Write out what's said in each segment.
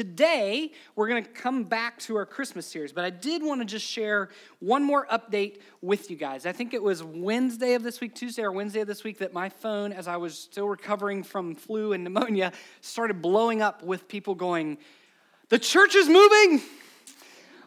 today we're going to come back to our Christmas series, but I did want to just share one more update with you guys. I think it was Wednesday of this week, Tuesday or Wednesday of this week, that my phone, as I was still recovering from flu and pneumonia, started blowing up with people going, The church is moving!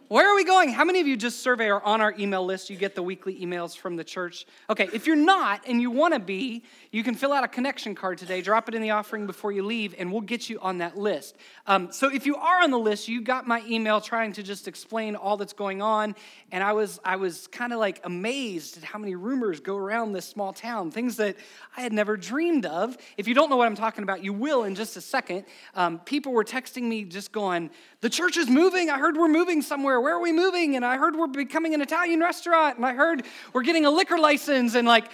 Where are we going? How many of you just survey are on our email list? You get the weekly emails from the church. Okay, if you're not and you want to be, you can fill out a connection card today, drop it in the offering before you leave, and we'll get you on that list. Um, so if you are on the list, you got my email trying to just explain all that's going on, and I was I was kind of like amazed at how many rumors go around this small town, things that I had never dreamed of. If you don't know what I'm talking about, you will in just a second. Um, people were texting me just going, "The church is moving. I heard we're moving somewhere." Where are we moving? And I heard we're becoming an Italian restaurant. And I heard we're getting a liquor license. And like,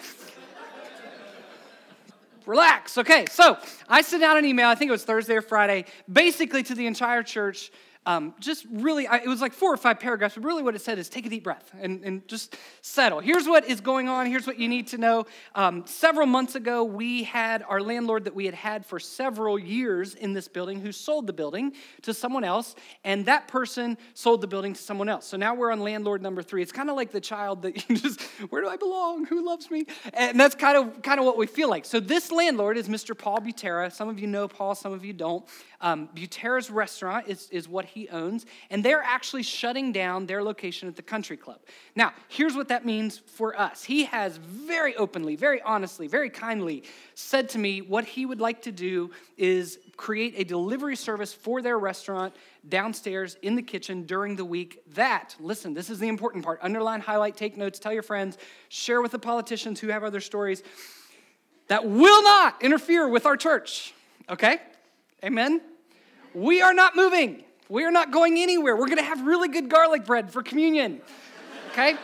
relax. Okay, so I sent out an email, I think it was Thursday or Friday, basically to the entire church um, just really, I, it was like four or five paragraphs, but really what it said is take a deep breath and, and just settle. Here's what is going on. Here's what you need to know. Um, several months ago, we had our landlord that we had had for several years in this building who sold the building to someone else, and that person sold the building to someone else. So now we're on landlord number three. It's kind of like the child that you just, where do I belong? Who loves me? And that's kind of kind of what we feel like. So this landlord is Mr. Paul Butera. Some of you know Paul, some of you don't. Um, Butera's restaurant is, is what he owns, and they're actually shutting down their location at the country club. Now, here's what that means for us. He has very openly, very honestly, very kindly said to me what he would like to do is create a delivery service for their restaurant downstairs in the kitchen during the week. That, listen, this is the important part. Underline, highlight, take notes, tell your friends, share with the politicians who have other stories. That will not interfere with our church, okay? Amen? We are not moving. We are not going anywhere. We're going to have really good garlic bread for communion. Okay?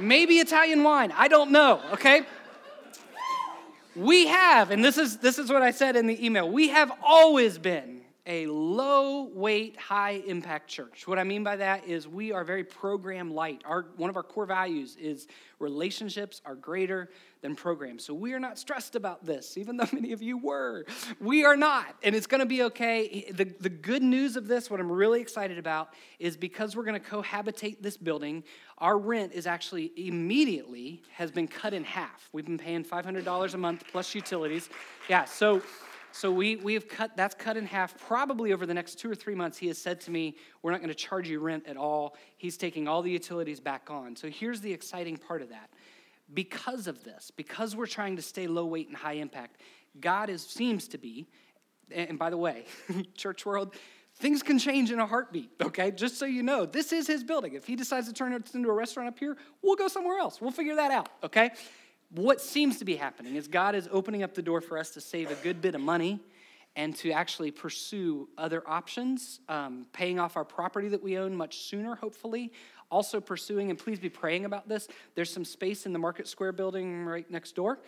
Maybe Italian wine. I don't know, okay? We have, and this is this is what I said in the email. We have always been a low weight, high impact church. What I mean by that is we are very program light. Our, one of our core values is relationships are greater than programs. So we are not stressed about this, even though many of you were. We are not, and it's going to be okay. The, the good news of this, what I'm really excited about, is because we're going to cohabitate this building, our rent is actually immediately has been cut in half. We've been paying $500 a month plus utilities. Yeah, so so we, we have cut, that's cut in half. Probably over the next two or three months, he has said to me, We're not going to charge you rent at all. He's taking all the utilities back on. So here's the exciting part of that. Because of this, because we're trying to stay low weight and high impact, God is, seems to be, and by the way, church world, things can change in a heartbeat, okay? Just so you know, this is his building. If he decides to turn it into a restaurant up here, we'll go somewhere else. We'll figure that out, okay? What seems to be happening is God is opening up the door for us to save a good bit of money and to actually pursue other options, um, paying off our property that we own much sooner, hopefully. Also, pursuing, and please be praying about this, there's some space in the Market Square building right next door.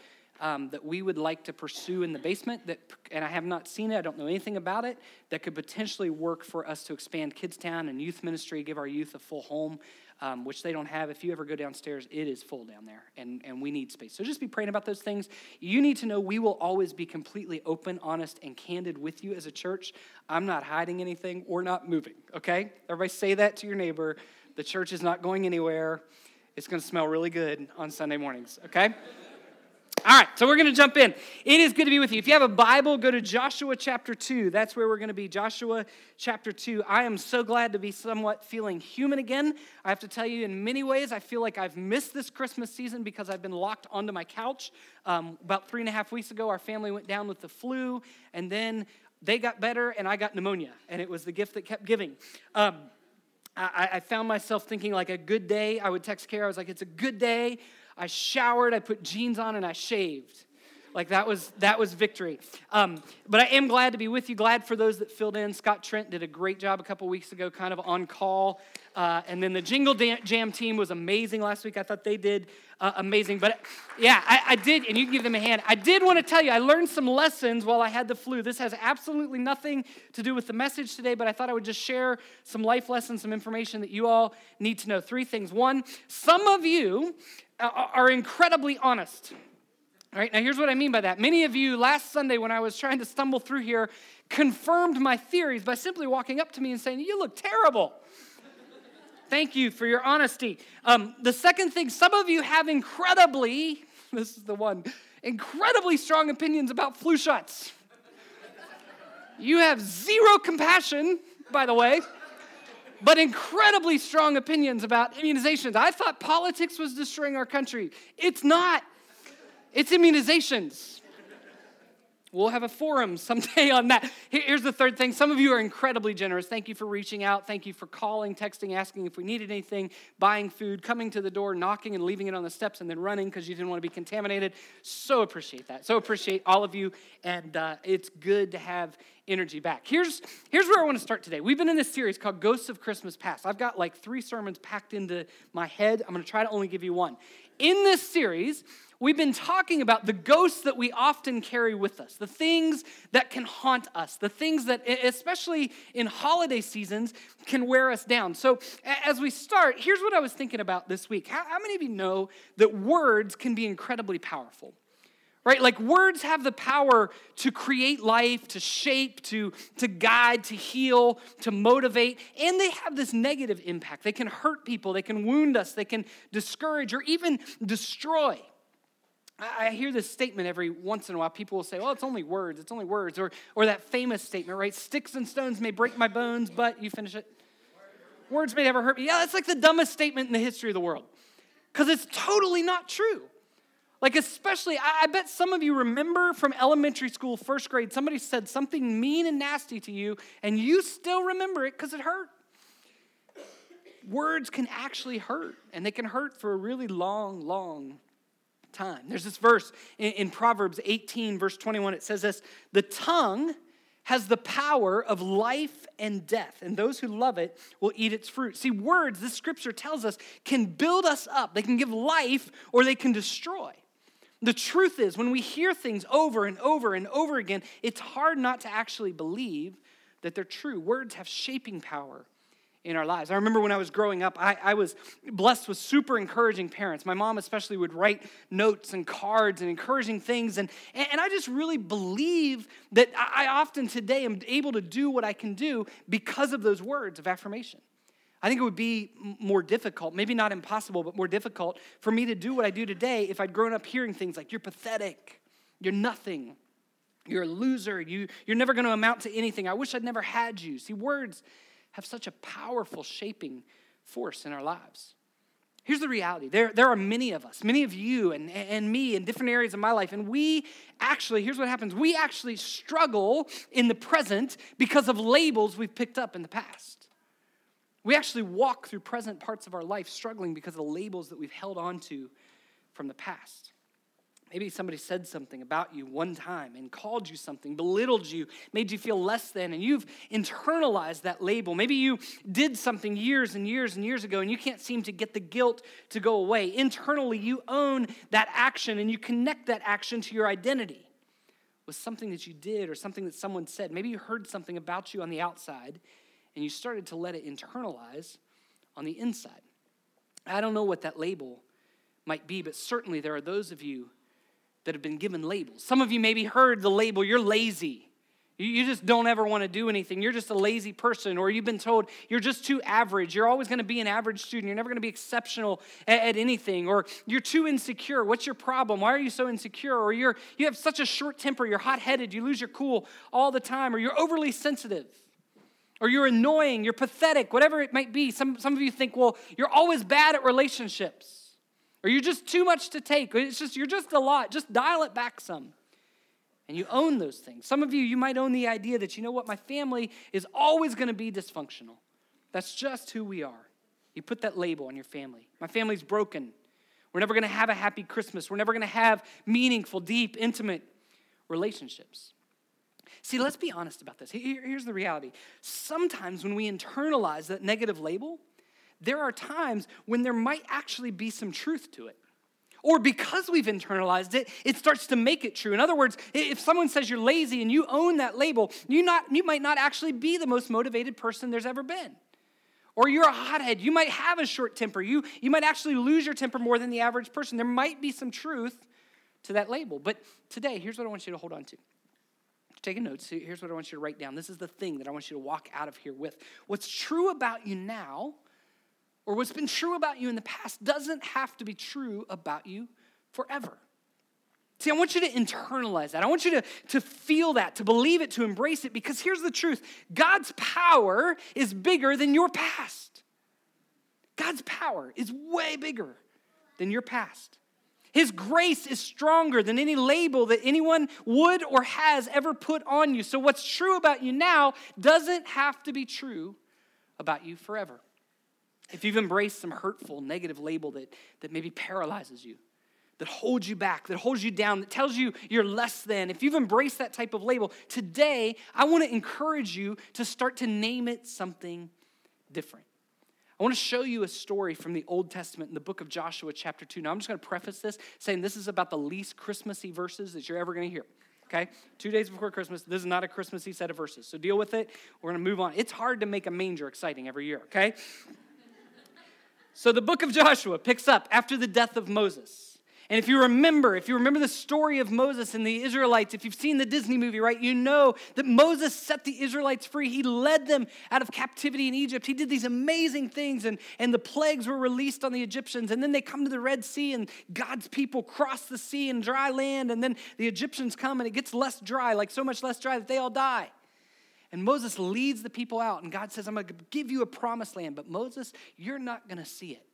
Um, that we would like to pursue in the basement that and i have not seen it i don't know anything about it that could potentially work for us to expand kidstown and youth ministry give our youth a full home um, which they don't have. If you ever go downstairs, it is full down there, and, and we need space. So just be praying about those things. You need to know we will always be completely open, honest, and candid with you as a church. I'm not hiding anything. We're not moving, okay? Everybody say that to your neighbor. The church is not going anywhere. It's going to smell really good on Sunday mornings, okay? All right, so we're going to jump in. It is good to be with you. If you have a Bible, go to Joshua chapter 2. That's where we're going to be. Joshua chapter 2. I am so glad to be somewhat feeling human again. I have to tell you, in many ways, I feel like I've missed this Christmas season because I've been locked onto my couch. Um, about three and a half weeks ago, our family went down with the flu, and then they got better, and I got pneumonia, and it was the gift that kept giving. Um, I, I found myself thinking, like, a good day. I would text Kara, I was like, it's a good day. I showered, I put jeans on, and I shaved. Like that was that was victory. Um, but I am glad to be with you. Glad for those that filled in. Scott Trent did a great job a couple weeks ago, kind of on call. Uh, and then the Jingle Jam team was amazing last week. I thought they did uh, amazing. But yeah, I, I, did, and you can give them a hand. I did want to tell you, I learned some lessons while I had the flu. This has absolutely nothing to do with the message today, but I thought I would just share some life lessons, some information that you all need to know. Three things. One, some of you are incredibly honest. All right, now here's what I mean by that. Many of you last Sunday, when I was trying to stumble through here, confirmed my theories by simply walking up to me and saying, You look terrible. Thank you for your honesty. Um, the second thing, some of you have incredibly, this is the one, incredibly strong opinions about flu shots. You have zero compassion, by the way, but incredibly strong opinions about immunizations. I thought politics was destroying our country. It's not, it's immunizations. We'll have a forum someday on that. Here's the third thing. Some of you are incredibly generous. Thank you for reaching out. Thank you for calling, texting, asking if we needed anything, buying food, coming to the door, knocking, and leaving it on the steps, and then running because you didn't want to be contaminated. So appreciate that. So appreciate all of you. And uh, it's good to have energy back. Here's, here's where I want to start today. We've been in this series called Ghosts of Christmas Past. I've got like three sermons packed into my head. I'm going to try to only give you one. In this series, we've been talking about the ghosts that we often carry with us, the things that can haunt us, the things that, especially in holiday seasons, can wear us down. So, as we start, here's what I was thinking about this week. How, how many of you know that words can be incredibly powerful? right like words have the power to create life to shape to, to guide to heal to motivate and they have this negative impact they can hurt people they can wound us they can discourage or even destroy I hear this statement every once in a while. People will say, well, it's only words, it's only words. Or, or that famous statement, right? Sticks and stones may break my bones, but you finish it. Words may never hurt me. Yeah, that's like the dumbest statement in the history of the world. Because it's totally not true. Like, especially, I, I bet some of you remember from elementary school, first grade, somebody said something mean and nasty to you, and you still remember it because it hurt. Words can actually hurt, and they can hurt for a really long, long time. There's this verse in, in Proverbs 18, verse 21. It says this The tongue has the power of life and death, and those who love it will eat its fruit. See, words, this scripture tells us, can build us up, they can give life or they can destroy. The truth is, when we hear things over and over and over again, it's hard not to actually believe that they're true. Words have shaping power in our lives. I remember when I was growing up, I, I, was blessed with super encouraging parents. My mom, especially, would write notes and cards and encouraging things. And, and I just really believe that I often today am able to do what I can do because of those words of affirmation. I think it would be more difficult, maybe not impossible, but more difficult for me to do what I do today if I'd grown up hearing things like, you're pathetic, you're nothing, you're a loser, you, you're never going to amount to anything. I wish I'd never had you. See, words have such a powerful shaping force in our lives. Here's the reality there, there are many of us, many of you and, and me in different areas of my life, and we actually, here's what happens we actually struggle in the present because of labels we've picked up in the past. We actually walk through present parts of our life struggling because of the labels that we've held on to from the past. Maybe somebody said something about you one time and called you something, belittled you, made you feel less than, and you've internalized that label. Maybe you did something years and years and years ago and you can't seem to get the guilt to go away. Internally, you own that action and you connect that action to your identity with something that you did or something that someone said. Maybe you heard something about you on the outside and you started to let it internalize on the inside. I don't know what that label might be, but certainly there are those of you that have been given labels. Some of you maybe heard the label, you're lazy. You just don't ever want to do anything. You're just a lazy person, or you've been told you're just too average. You're always going to be an average student. You're never going to be exceptional at, at, anything, or you're too insecure. What's your problem? Why are you so insecure? Or you're you have such a short temper. You're hot headed. You lose your cool all the time, or you're overly sensitive, or you're annoying. You're pathetic. Whatever it might be. Some some of you think, well, you're always bad at relationships. Or you're just too much to take. It's just, you're just a lot. Just dial it back some. And you own those things. Some of you, you might own the idea that, you know what, my family is always going to be dysfunctional. That's just who we are. You put that label on your family. My family's broken. We're never going to have a happy Christmas. We're never going to have meaningful, deep, intimate relationships. See, let's be honest about this. Here's the reality. Sometimes when we internalize that negative label, there are times when there might actually be some truth to it. Or because we've internalized it, it starts to make it true. In other words, if someone says you're lazy and you own that label, you, not, you might not actually be the most motivated person there's ever been. Or you're a hothead. You might have a short temper. You, you might actually lose your temper more than the average person. There might be some truth to that label. But today, here's what I want you to hold on to. Taking notes, here's what I want you to write down. This is the thing that I want you to walk out of here with. What's true about you now, or what's been true about you in the past, doesn't have to be true about you forever. See, I want you to internalize that. I want you to, to feel that, to believe it, to embrace it, because here's the truth God's power is bigger than your past. God's power is way bigger than your past. His grace is stronger than any label that anyone would or has ever put on you. So, what's true about you now doesn't have to be true about you forever. If you've embraced some hurtful, negative label that, that maybe paralyzes you, that holds you back, that holds you down, that tells you you're less than, if you've embraced that type of label, today I want to encourage you to start to name it something different. I want to show you a story from the Old Testament in the book of Joshua, chapter 2. Now, I'm just going to preface this saying this is about the least Christmassy verses that you're ever going to hear. Okay? Two days before Christmas, this is not a Christmassy set of verses. So deal with it. We're going to move on. It's hard to make a manger exciting every year, okay? So the book of Joshua picks up after the death of Moses. And if you remember, if you remember the story of Moses and the Israelites, if you've seen the Disney movie, right, you know that Moses set the Israelites free. He led them out of captivity in Egypt. He did these amazing things, and, and the plagues were released on the Egyptians. And then they come to the Red Sea, and God's people cross the sea in dry land. And then the Egyptians come, and it gets less dry, like so much less dry that they all die. And Moses leads the people out, and God says, I'm going to give you a promised land, but Moses, you're not going to see it.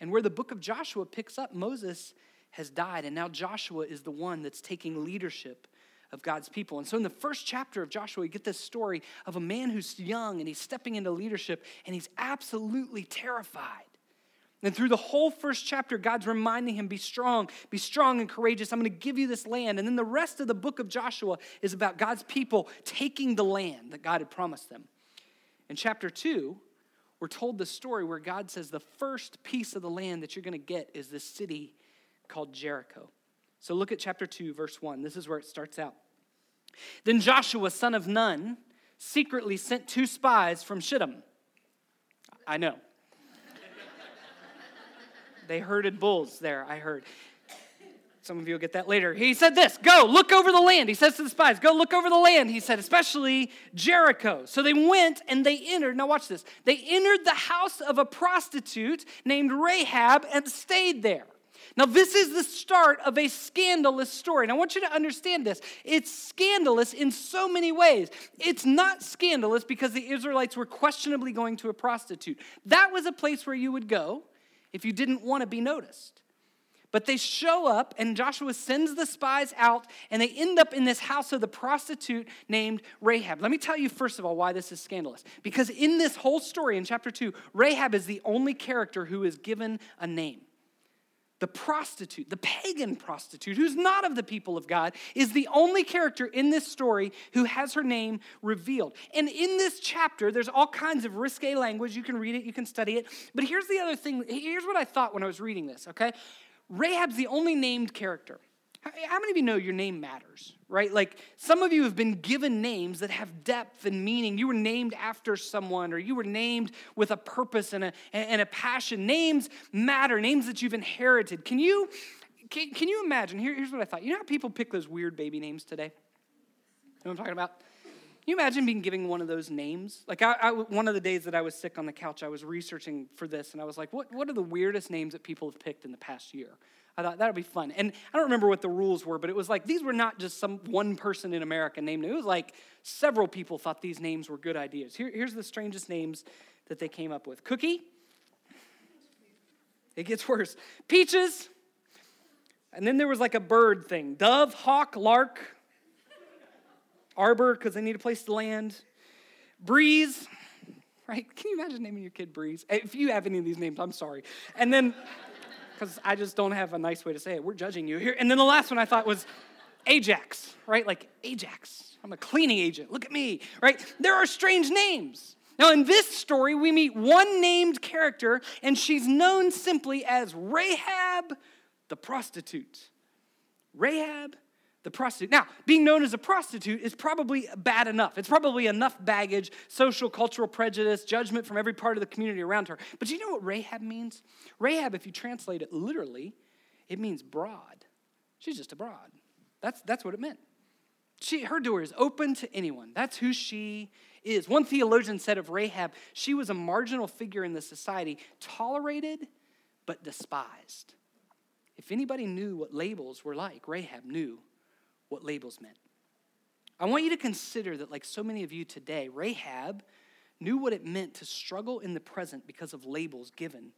And where the book of Joshua picks up, Moses has died, and now Joshua is the one that's taking leadership of God's people. And so in the first chapter of Joshua, you get this story of a man who's young and he's stepping into leadership and he's absolutely terrified. And through the whole first chapter, God's reminding him, be strong, be strong and courageous. I'm going to give you this land. And then the rest of the book of Joshua is about God's people taking the land that God had promised them. In chapter two, we're told the story where God says the first piece of the land that you're going to get is this city called Jericho. So look at chapter 2, verse 1. This is where it starts out. Then Joshua, son of Nun, secretly sent two spies from Shittim. I know. They herded bulls there, I heard. Some of you will get that later. He said this Go, look over the land. He says to the spies, Go look over the land. He said, especially Jericho. So they went and they entered. Now, watch this. They entered the house of a prostitute named Rahab and stayed there. Now, this is the start of a scandalous story. And I want you to understand this. It's scandalous in so many ways. It's not scandalous because the Israelites were questionably going to a prostitute. That was a place where you would go if you didn't want to be noticed. But they show up, and Joshua sends the spies out, and they end up in this house of the prostitute named Rahab. Let me tell you, first of all, why this is scandalous. Because in this whole story, in chapter 2, Rahab is the only character who is given a name the prostitute, the pagan prostitute, who's not of the people of God, is the only character in this story who has her name revealed. And in this chapter, there's all kinds of risque language. You can read it, you can study it. But here's the other thing here's what I thought when I was reading this, okay? Rahab's the only named character. How many of you know your name matters, right? Like some of you have been given names that have depth and meaning. You were named after someone, or you were named with a purpose and a, and a passion. Names matter, names that you've inherited. Can you, can, can you imagine? Here, here's what I thought. You know how people pick those weird baby names today? You know what I'm talking about? Can you imagine being given one of those names? Like, I, I, one of the days that I was sick on the couch, I was researching for this, and I was like, what, what are the weirdest names that people have picked in the past year? I thought that would be fun. And I don't remember what the rules were, but it was like these were not just some one person in America named it. It was like several people thought these names were good ideas. Here, here's the strangest names that they came up with Cookie. It gets worse. Peaches. And then there was like a bird thing dove, hawk, lark, arbor, because they need a place to land, breeze. Right? Can you imagine naming your kid Breeze? If you have any of these names, I'm sorry. And then because I just don't have a nice way to say it. We're judging you here. And then the last one I thought was Ajax, right? Like Ajax. I'm a cleaning agent. Look at me, right? There are strange names. Now, in this story, we meet one named character, and she's known simply as Rahab the prostitute. Rahab the prostitute. Now, being known as a prostitute is probably bad enough. It's probably enough baggage, social, cultural prejudice, judgment from every part of the community around her. But you know what Rahab means? Rahab, if you translate it literally, it means broad. She's just abroad. That's, that's what it meant. She, her door is open to anyone. That's who she is. One theologian said of Rahab, she was a marginal figure in the society, tolerated but despised. If anybody knew what labels were like, Rahab knew what labels meant. I want you to consider that, like so many of you today, Rahab knew what it meant to struggle in the present because of labels given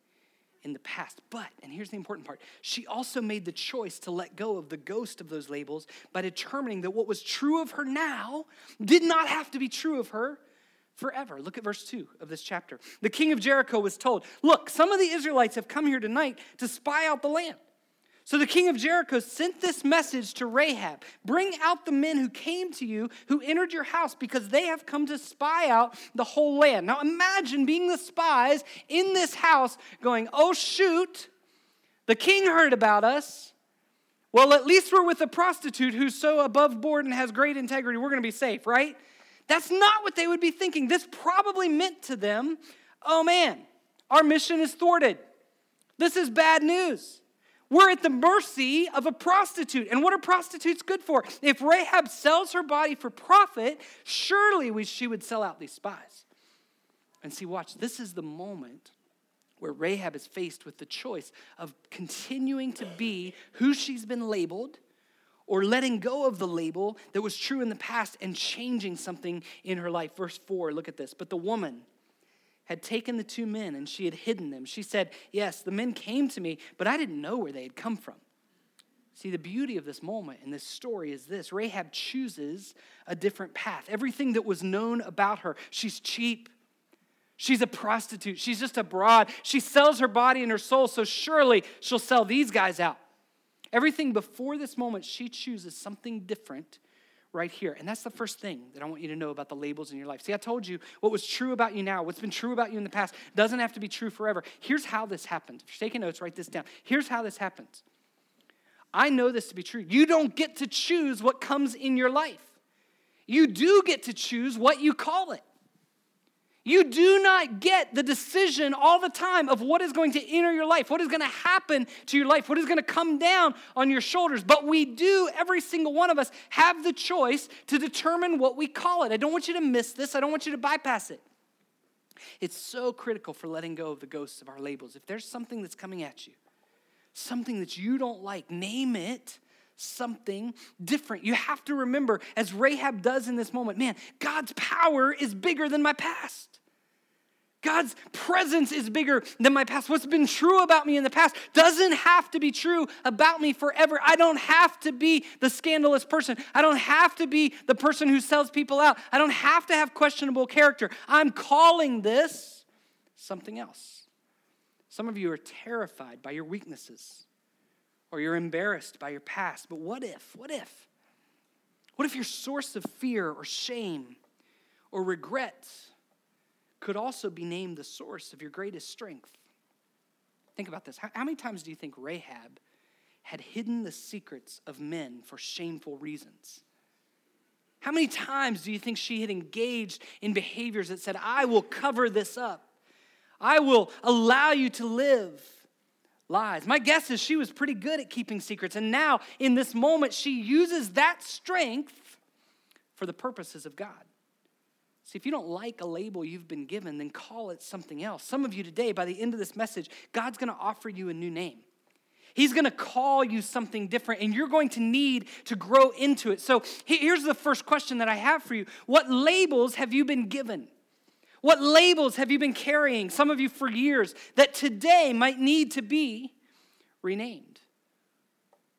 in the past. But, and here's the important part, she also made the choice to let go of the ghost of those labels by determining that what was true of her now did not have to be true of her forever. Look at verse 2 of this chapter. The king of Jericho was told, Look, some of the Israelites have come here tonight to spy out the land. So the king of Jericho sent this message to Rahab Bring out the men who came to you, who entered your house, because they have come to spy out the whole land. Now imagine being the spies in this house going, Oh, shoot, the king heard about us. Well, at least we're with a prostitute who's so above board and has great integrity, we're going to be safe, right? That's not what they would be thinking. This probably meant to them, Oh man, our mission is thwarted. This is bad news. We're at the mercy of a prostitute. And what are prostitutes good for? If Rahab sells her body for profit, surely we, she would sell out these spies. And see, watch, this is the moment where Rahab is faced with the choice of continuing to be who she's been labeled or letting go of the label that was true in the past and changing something in her life. Verse 4, look at this. But the woman, had taken the two men and she had hidden them. She said, Yes, the men came to me, but I didn't know where they had come from. See, the beauty of this moment in this story is this Rahab chooses a different path. Everything that was known about her, she's cheap. She's a prostitute. She's just abroad. She sells her body and her soul, so surely she'll sell these guys out. Everything before this moment, she chooses something different right here. And that's the first thing that I want you to know about the labels in your life. See, I told you what was true about you now, what's been true about you in the past, doesn't have to be true forever. Here's how this happens. If you're taking notes, write this down. Here's how this happens. I know this to be true. You don't get to choose what comes in your life, you do get to choose what you call it. You do not get the decision all the time of what is going to enter your life, what is going to happen to your life, what is going to come down on your shoulders. But we do, every single one of us, have the choice to determine what we call it. I don't want you to miss this, I don't want you to bypass it. It's so critical for letting go of the ghosts of our labels. If there's something that's coming at you, something that you don't like, name it something different. You have to remember, as Rahab does in this moment, man, God's power is bigger than my past. God's presence is bigger than my past. What's been true about me in the past doesn't have to be true about me forever. I don't have to be the scandalous person. I don't have to be the person who sells people out. I don't have to have questionable character. I'm calling this something else. Some of you are terrified by your weaknesses or you're embarrassed by your past. But what if? What if? What if your source of fear or shame or regret could also be named the source of your greatest strength? Think about this. How, how many times do you think Rahab had hidden the secrets of men for shameful reasons? How many times do you think she had engaged in behaviors that said, I will cover this up? I will allow you to live lies. My guess is she was pretty good at keeping secrets. And now, in this moment, she uses that strength for the purposes of God. See, if you don't like a label you've been given, then call it something else. Some of you today, by the end of this message, God's to offer you a new name. He's going to call you something different, and you're going to need to grow into it. So here's the first question that I have for you What labels have you been given? What labels have you been carrying, some of you for years, that today might need to be renamed?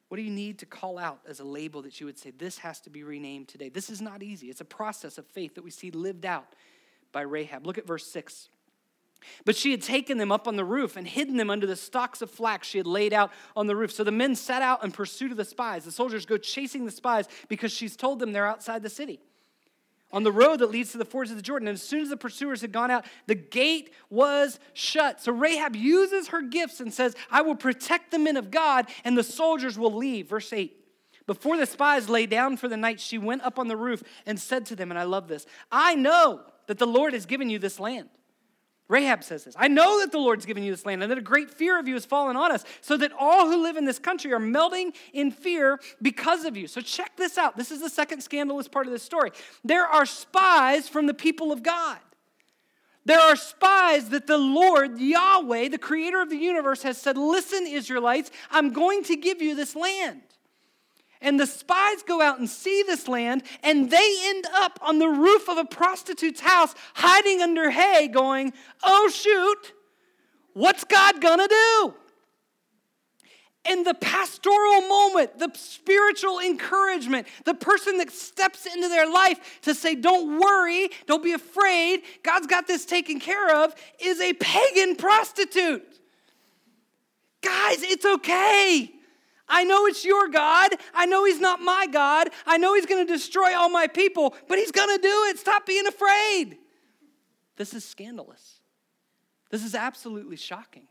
What do you need to call out as a label that you would say, this has to be renamed today? This is not easy. It's a process of faith that we see lived out by Rahab. Look at verse 6. But she had taken them up on the roof and hidden them under the stalks of flax she had laid out on the roof. So the men set out in pursuit of the spies. The soldiers go chasing the spies because she's told them they're outside the city on the road that leads to the fords of the Jordan. And as soon as the pursuers had gone out, the gate was shut. So Rahab uses her gifts and says, I will protect the men of God, and the soldiers will leave. Verse 8. Before the spies lay down for the night, she went up on the roof and said to them, and I love this I know that the Lord has given you this land. Rahab says this I know that the Lord's given you this land and that a great fear of you has fallen on us, so that all who live in this country are melting in fear because of you. So check this out. This is the second scandalous part of this story. There are spies from the people of God. There are spies that the Lord, Yahweh, the creator of the universe, has said, Listen, Israelites, I'm going to give you this land. And the spies go out and see this land, and they end up on the roof of a prostitute's house, hiding under hay, going, Oh, shoot, what's God gonna do? And the pastoral moment, the spiritual encouragement, the person that steps into their life to say, Don't worry, don't be afraid, God's got this taken care of, is a pagan prostitute. Guys, it's okay. I know it's your God. I know He's not my God. I know He's going to destroy all my people, but He's going to do it. Stop being afraid. This is scandalous. This is absolutely shocking.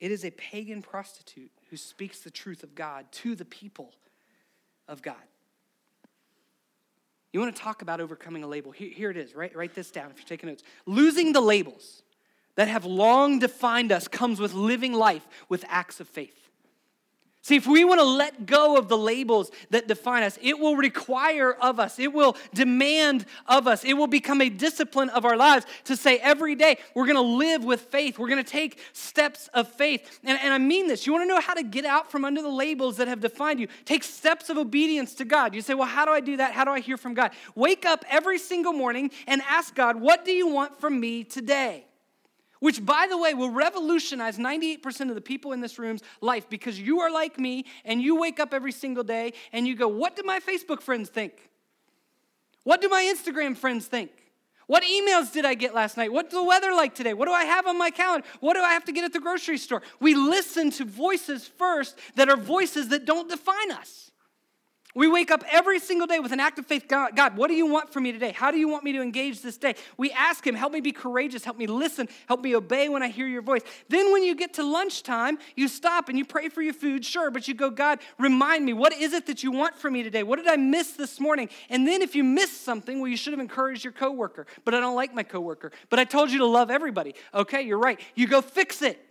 It is a pagan prostitute who speaks the truth of God to the people of God. You want to talk about overcoming a label? Here, here, it is. Write, write this down if you're taking notes. Losing the labels that have long defined us comes with living life with acts of faith. See, if we want to let go of the labels that define us, it will require of us, it will demand of us, it will become a discipline of our lives to say every day, we're going to live with faith. We're going to take steps of faith. And, and I mean this. You want to know how to get out from under the labels that have defined you? Take steps of obedience to God. You say, well, how do I do that? How do I hear from God? Wake up every single morning and ask God, what do you want from me today? Which, by the way, will revolutionize 98% of the people in this room's life because you are like me and you wake up every single day and you go, What do my Facebook friends think? What do my Instagram friends think? What emails did I get last night? What's the weather like today? What do I have on my calendar? What do I have to get at the grocery store? We listen to voices first that are voices that don't define us. We wake up every single day with an act of faith. God, God, what do you want from me today? How do you want me to engage this day? We ask Him, help me be courageous, help me listen, help me obey when I hear your voice. Then, when you get to lunchtime, you stop and you pray for your food, sure, but you go, God, remind me, what is it that you want from me today? What did I miss this morning? And then, if you miss something, well, you should have encouraged your coworker, but I don't like my coworker. But I told you to love everybody. Okay, you're right. You go fix it.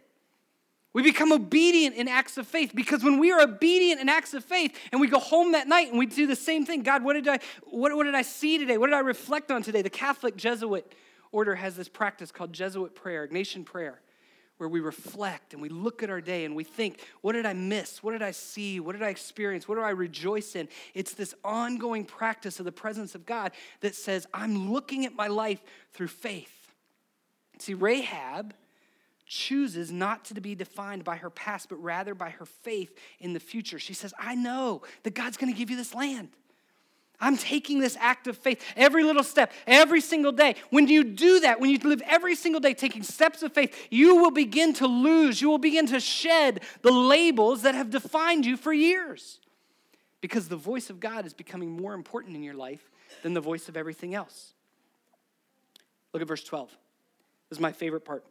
We become obedient in acts of faith because when we are obedient in acts of faith and we go home that night and we do the same thing, God, what did I what, what did I see today? What did I reflect on today? The Catholic Jesuit order has this practice called Jesuit prayer, Ignatian prayer, where we reflect and we look at our day and we think, what did I miss? What did I see? What did I experience? What do I rejoice in? It's this ongoing practice of the presence of God that says, I'm looking at my life through faith. See, Rahab chooses not to be defined by her past, but rather by her faith in the future. She says, I know that God's going to give you this land. I'm taking this act of faith every little step, every single day. When you do that, when you live every single day taking steps of faith, you will begin to lose, you will begin to shed the labels that have defined you for years. Because the voice of God is becoming more important in your life than the voice of everything else. Look at verse 12. This is my favorite part.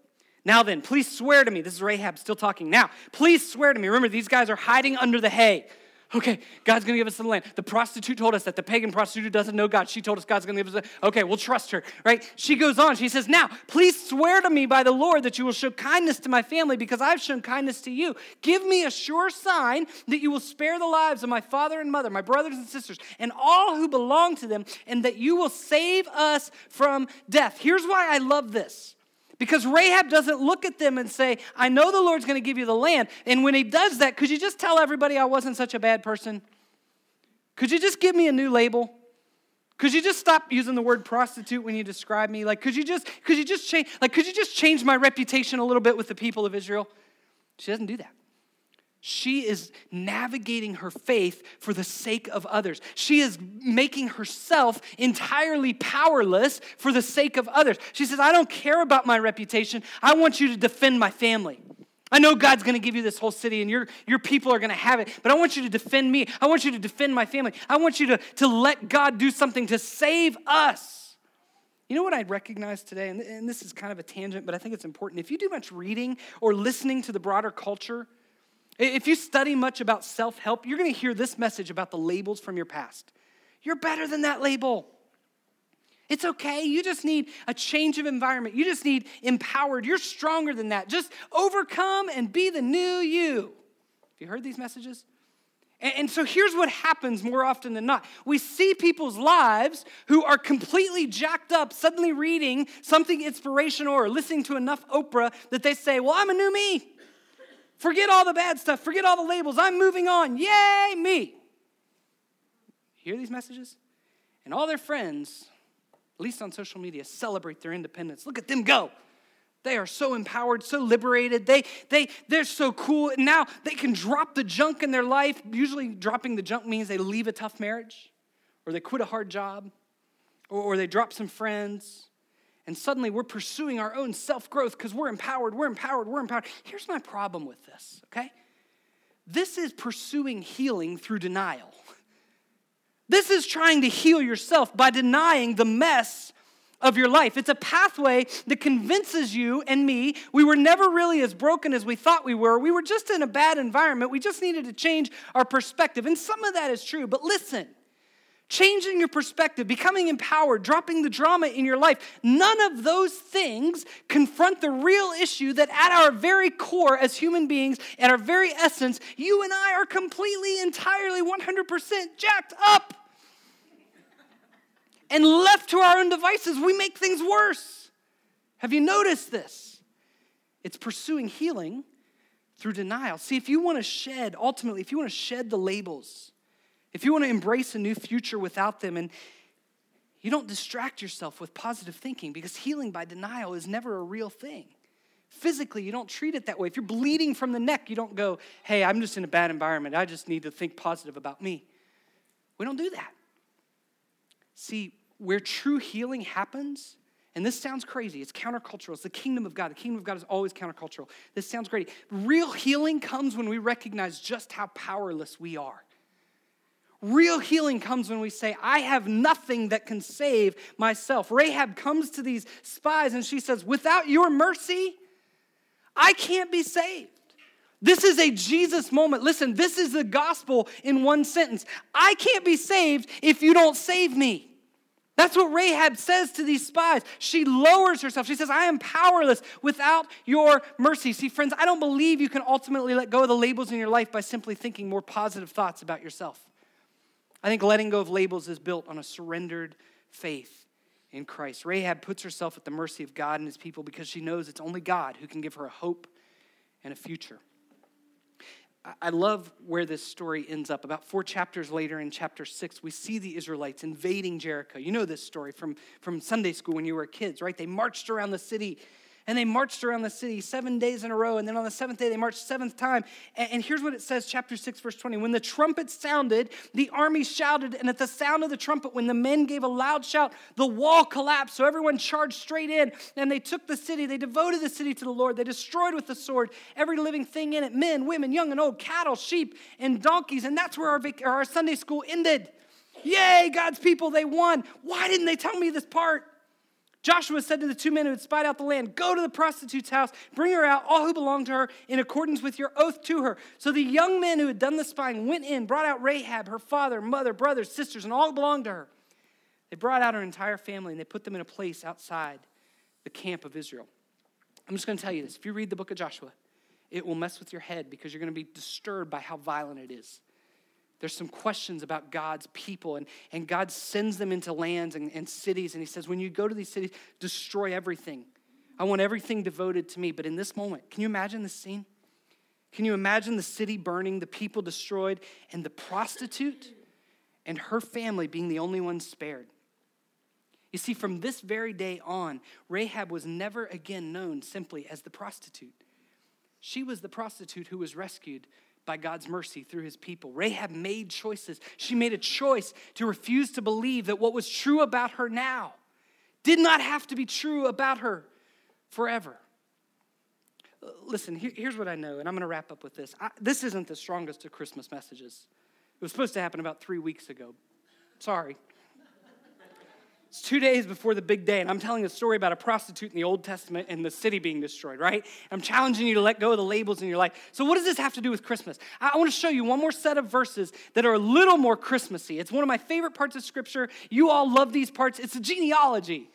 Now then, please swear to me. This is Rahab still talking. Now, please swear to me. Remember, these guys are hiding under the hay. Okay, God's gonna give us the land. The prostitute told us that the pagan prostitute doesn't know God. She told us God's gonna give us the, okay, we'll trust her, right? She goes on, she says, Now, please swear to me by the Lord that you will show kindness to my family because I've shown kindness to you. Give me a sure sign that you will spare the lives of my father and mother, my brothers and sisters, and all who belong to them, and that you will save us from death. Here's why I love this. Because Rahab doesn't look at them and say, I know the Lord's going to give you the land. And when he does that, could you just tell everybody I wasn't such a bad person? Could you just give me a new label? Could you just stop using the word prostitute when you describe me? Like, could you just, could you just change, like, could you just change my reputation a little bit with the people of Israel? She doesn't do that. She is navigating her faith for the sake of others. She is making herself entirely powerless for the sake of others. She says, I don't care about my reputation. I want you to defend my family. I know God's going to give you this whole city and your, your people are going to have it, but I want you to defend me. I want you to defend my family. I want you to, to let God do something to save us. You know what I recognize today? And, and this is kind of a tangent, but I think it's important. If you do much reading or listening to the broader culture, if you study much about self help, you're going to hear this message about the labels from your past. You're better than that label. It's okay. You just need a change of environment. You just need empowered. You're stronger than that. Just overcome and be the new you. Have you heard these messages? And, so here's what happens more often than not we see people's lives who are completely jacked up, suddenly reading something inspirational or listening to enough Oprah that they say, Well, I'm a new me. Forget all the bad stuff, forget all the labels. I'm moving on. Yay, me. Hear these messages? And all their friends, at least on social media, celebrate their independence. Look at them go. They are so empowered, so liberated. They, they, they're so cool. Now they can drop the junk in their life. Usually, dropping the junk means they leave a tough marriage, or they quit a hard job, or, or they drop some friends. And suddenly we're pursuing our own self growth because we're empowered, we're empowered, we're empowered. Here's my problem with this, okay? This is pursuing healing through denial. This is trying to heal yourself by denying the mess of your life. It's a pathway that convinces you and me we were never really as broken as we thought we were. We were just in a bad environment. We just needed to change our perspective. And some of that is true, but listen. Changing your perspective, becoming empowered, dropping the drama in your life, none of those things confront the real issue that at our very core as human beings, at our very essence, you and I are completely, entirely, 100% jacked up. And left to our own devices, we make things worse. Have you noticed this? It's pursuing healing through denial. See, if you want to shed, ultimately, if you want to shed the labels, if you want to embrace a new future without them, and you don't distract yourself with positive thinking because healing by denial is never a real thing. Physically, you don't treat it that way. If you're bleeding from the neck, you don't go, hey, I'm just in a bad environment. I just need to think positive about me. We don't do that. See, where true healing happens, and this sounds crazy, it's countercultural. It's the kingdom of God. The kingdom of God is always countercultural. This sounds great. Real healing comes when we recognize just how powerless we are. Real healing comes when we say, I have nothing that can save myself. Rahab comes to these spies and she says, Without your mercy, I can't be saved. This is a Jesus moment. Listen, this is the gospel in one sentence. I can't be saved if you don't save me. That's what Rahab says to these spies. She lowers herself. She says, I am powerless without your mercy. See, friends, I don't believe you can ultimately let go of the labels in your life by simply thinking more positive thoughts about yourself. I think letting go of labels is built on a surrendered faith in Christ. Rahab puts herself at the mercy of God and his people because she knows it's only God who can give her a hope and a future. I love where this story ends up. About four chapters later, in chapter six, we see the Israelites invading Jericho. You know this story from, from Sunday school when you were kids, right? They marched around the city and they marched around the city seven days in a row. And then on the seventh day, they marched seventh time. And, and here's what it says, chapter 6, verse 20. When the trumpet sounded, the army shouted. And at the sound of the trumpet, when the men gave a loud shout, the wall collapsed. So everyone charged straight in. And they took the city. They devoted the city to the Lord. They destroyed with the sword every living thing in it men, women, young and old, cattle, sheep, and donkeys. And that's where our, our Sunday school ended. Yay, God's people, they won. Why didn't they tell me this part? Joshua said to the two men who had spied out the land, Go to the prostitute's house, bring her out, all who belong to her, in accordance with your oath to her. So the young men who had done the spying went in, brought out Rahab, her father, mother, brothers, sisters, and all who belonged to her. They brought out her entire family and they put them in a place outside the camp of Israel. I'm just going to tell you this. If you read the book of Joshua, it will mess with your head because you're going to be disturbed by how violent it is. There's some questions about God's people, and, and God sends them into lands and, and cities, and He says, When you go to these cities, destroy everything. I want everything devoted to me. But in this moment, can you imagine this scene? Can you imagine the city burning, the people destroyed, and the prostitute and her family being the only ones spared? You see, from this very day on, Rahab was never again known simply as the prostitute. She was the prostitute who was rescued by God's mercy through his people. Rahab made choices. She made a choice to refuse to believe that what was true about her now did not have to be true about her forever. Uh, listen, here's what I know, and I'm going to wrap up with this. I, this isn't the strongest of Christmas messages. It was supposed to happen about three weeks ago. Sorry. It's two days before the big day, and I'm telling a story about a prostitute in the Old Testament and the city being destroyed, right? I'm challenging you to let go of the labels in your life. So, what does this have to do with Christmas? I want to show you one more set of verses that are a little more Christmassy. It's one of my favorite parts of Scripture. You all love these parts. It's a genealogy.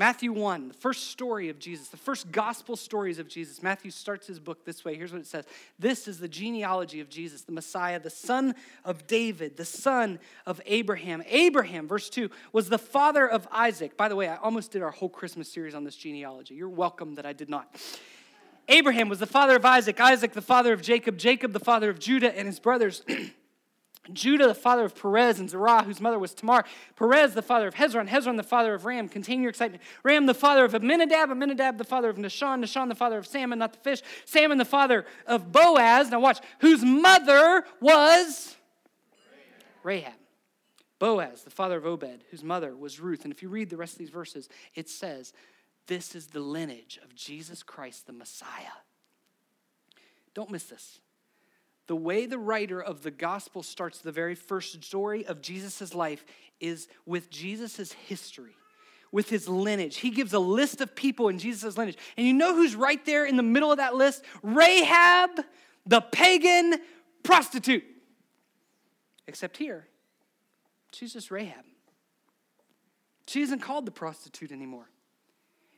Matthew 1, the first story of Jesus, the first gospel stories of Jesus. Matthew starts his book this way. Here's what it says This is the genealogy of Jesus, the Messiah, the son of David, the son of Abraham. Abraham, verse 2, was the father of Isaac. By the way, I almost did our whole Christmas series on this genealogy. You're welcome that I did not. Abraham was the father of Isaac, Isaac, the father of Jacob, Jacob, the father of Judah and his brothers. Judah, the father of Perez and Zerah, whose mother was Tamar. Perez, the father of Hezron. Hezron, the father of Ram. Continue your excitement. Ram, the father of Amminadab. Amminadab, the father of Nahshon. Nahshon, the father of Salmon, not the fish. Salmon, the father of Boaz. Now watch. Whose mother was Rahab. Boaz, the father of Obed, whose mother was Ruth. And if you read the rest of these verses, it says, This is the lineage of Jesus Christ, the Messiah. Don't miss this the way the writer of the gospel starts the very first story of Jesus' life is with Jesus' history, with his lineage. He gives a list of people in Jesus' lineage. And you know who's right there in the middle of that list? Rahab, the pagan prostitute. Except here, she's just Rahab. She isn't called the prostitute anymore.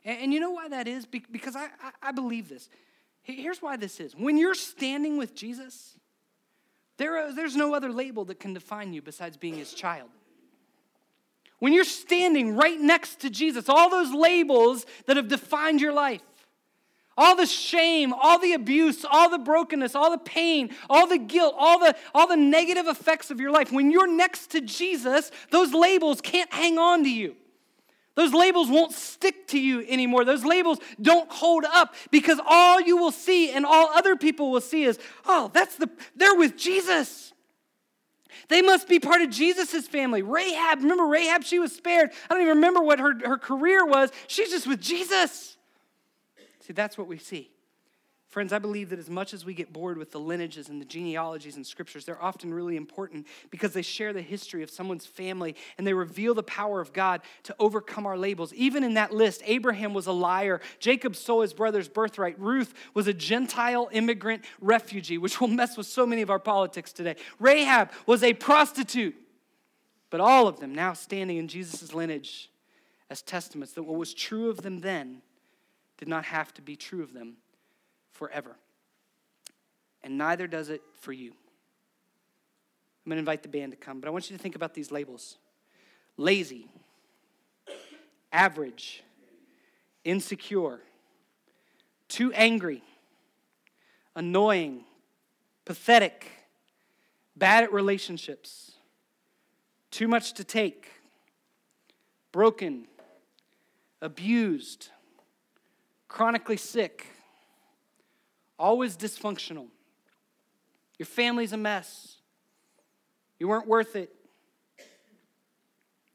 And, and you know why that is? Be- because I, I, I believe this. Here's why this is. When you're standing with Jesus, there, there's no other label that can define you besides being his child. When you're standing right next to Jesus, all those labels that have defined your life, all the shame, all the abuse, all the brokenness, all the pain, all the guilt, all the, all the negative effects of your life, when you're next to Jesus, those labels can't hang on to you. Those labels won't stick to you anymore. Those labels don't hold up because all you will see and all other people will see is, oh, that's the, they're with Jesus. They must be part of Jesus' family. Rahab, remember Rahab? She was spared. I don't even remember what her, her career was. She's just with Jesus. See, that's what we see. Friends, I believe that as much as we get bored with the lineages and the genealogies and scriptures, they're often really important because they share the history of someone's family and they reveal the power of God to overcome our labels. Even in that list, Abraham was a liar, Jacob stole his brother's birthright, Ruth was a Gentile immigrant refugee, which will mess with so many of our politics today. Rahab was a prostitute. But all of them now standing in Jesus' lineage as testaments that what was true of them then did not have to be true of them forever. And neither does it for you. I'm going to invite the band to come, but I want you to think about these labels lazy, average, insecure, too angry, annoying, pathetic, bad at relationships, too much to take, broken, abused, chronically sick always dysfunctional. Your family's a mess. You weren't worth it.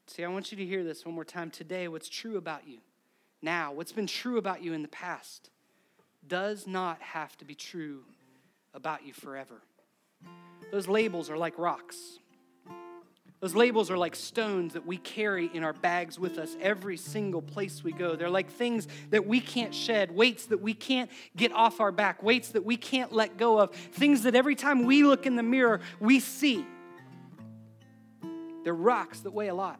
See, I want you to hear this one more time today. What's true about you now, what's been true about you in the past, does not have to be true about you forever. Those labels are like rocks. Those labels are like stones that we carry in our bags with us every single place we go. They're like things that we can't shed, weights that we can't get off our back, weights that we can't let go of, things that every time we look in the mirror, we see. They're rocks that weigh a lot.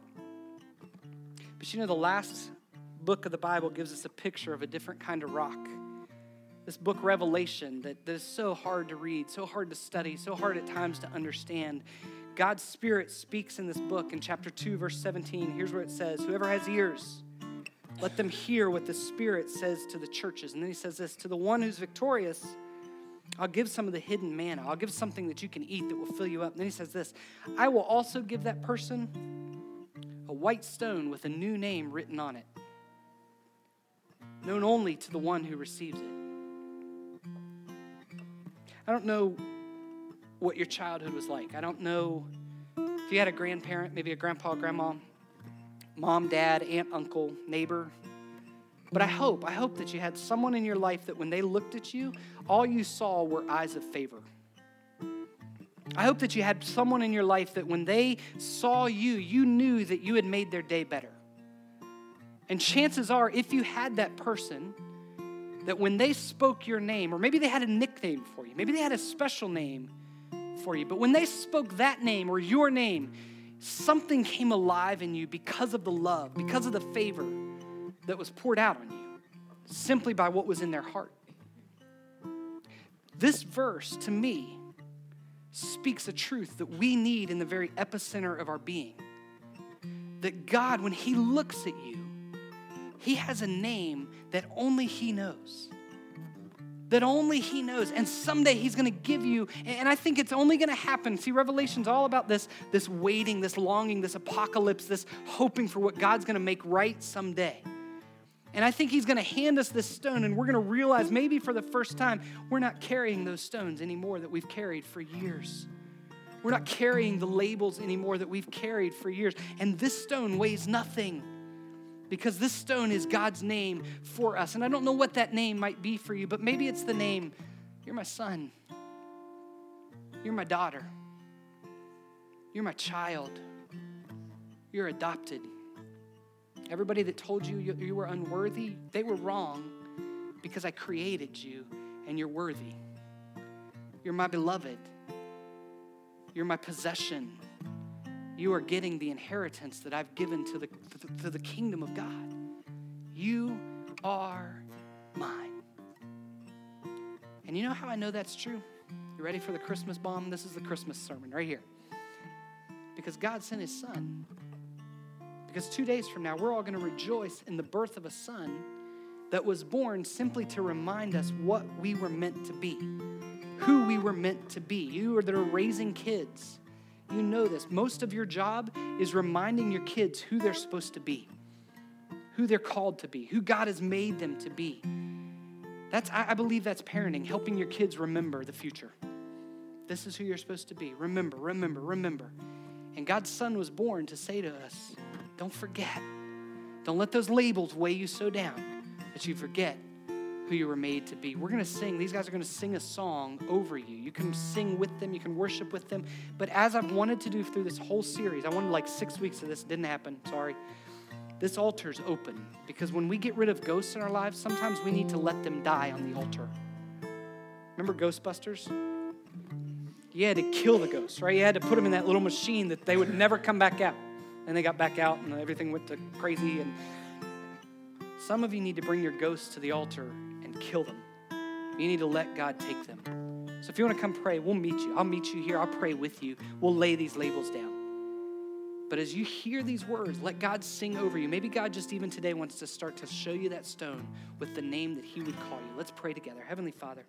But you know, the last book of the Bible gives us a picture of a different kind of rock. This book, Revelation, that, that is so hard to read, so hard to study, so hard at times to understand. God's Spirit speaks in this book in chapter 2, verse 17. Here's where it says Whoever has ears, let them hear what the Spirit says to the churches. And then he says this To the one who's victorious, I'll give some of the hidden manna. I'll give something that you can eat that will fill you up. And then he says this I will also give that person a white stone with a new name written on it, known only to the one who receives it. I don't know what your childhood was like. I don't know if you had a grandparent, maybe a grandpa, grandma, mom, dad, aunt, uncle, neighbor. But I hope, I hope that you had someone in your life that when they looked at you, all you saw were eyes of favor. I hope that you had someone in your life that when they saw you, you knew that you had made their day better. And chances are, if you had that person, that when they spoke your name, or maybe they had a nickname for you, maybe they had a special name for you, but when they spoke that name or your name, something came alive in you because of the love, because of the favor that was poured out on you, simply by what was in their heart. This verse, to me, speaks a truth that we need in the very epicenter of our being. That God, when He looks at you, He has a name that only He knows. That only He knows. And someday He's gonna give you, and I think it's only gonna happen. See, Revelation's all about this, this waiting, this longing, this apocalypse, this hoping for what God's gonna make right someday. And I think he's going to hand us this stone, and we're going to realize maybe for the first time, we're not carrying those stones anymore that we've carried for years. We're not carrying the labels anymore that we've carried for years. And this stone weighs nothing because this stone is God's name for us. And I don't know what that name might be for you, but maybe it's the name You're my son, you're my daughter, you're my child, you're adopted. Everybody that told you you were unworthy, they were wrong because I created you and you're worthy. You're my beloved. You're my possession. You are getting the inheritance that I've given to the, to the kingdom of God. You are mine. And you know how I know that's true? You ready for the Christmas bomb? This is the Christmas sermon right here. Because God sent his son because two days from now, we're all going to rejoice in the birth of a son that was born simply to remind us what we were meant to be, who we were meant to be. You that are raising kids, you know this. Most of your job is reminding your kids who they're supposed to be, who they're called to be, who God has made them to be. That's, I believe that's parenting, helping your kids remember the future. This is who you're supposed to be. Remember, remember, remember. And God's Son was born to say to us, don't forget. Don't let those labels weigh you so down that you forget who you were made to be. We're going to sing, these guys are going to sing a song over you. You can sing with them, you can worship with them. But as I've wanted to do through this whole series, I wanted like six weeks of this, didn't happen, sorry. This altar's open because when we get rid of ghosts in our lives, sometimes we need to let them die on the altar. Remember Ghostbusters? You had to kill the ghosts, right? You had to put them in that little machine that they would never come back out. And they got back out and everything went to crazy. And some of you need to bring your ghosts to the altar kill them. You need to let God take them. So if you want to come pray, we'll meet you. I'll meet you here. I'll pray with you. We'll lay these labels down. But as you hear these words, let God sing over you. Maybe God just even today wants to start to show you that stone with the name that He would call you. Let's pray together. Heavenly Father.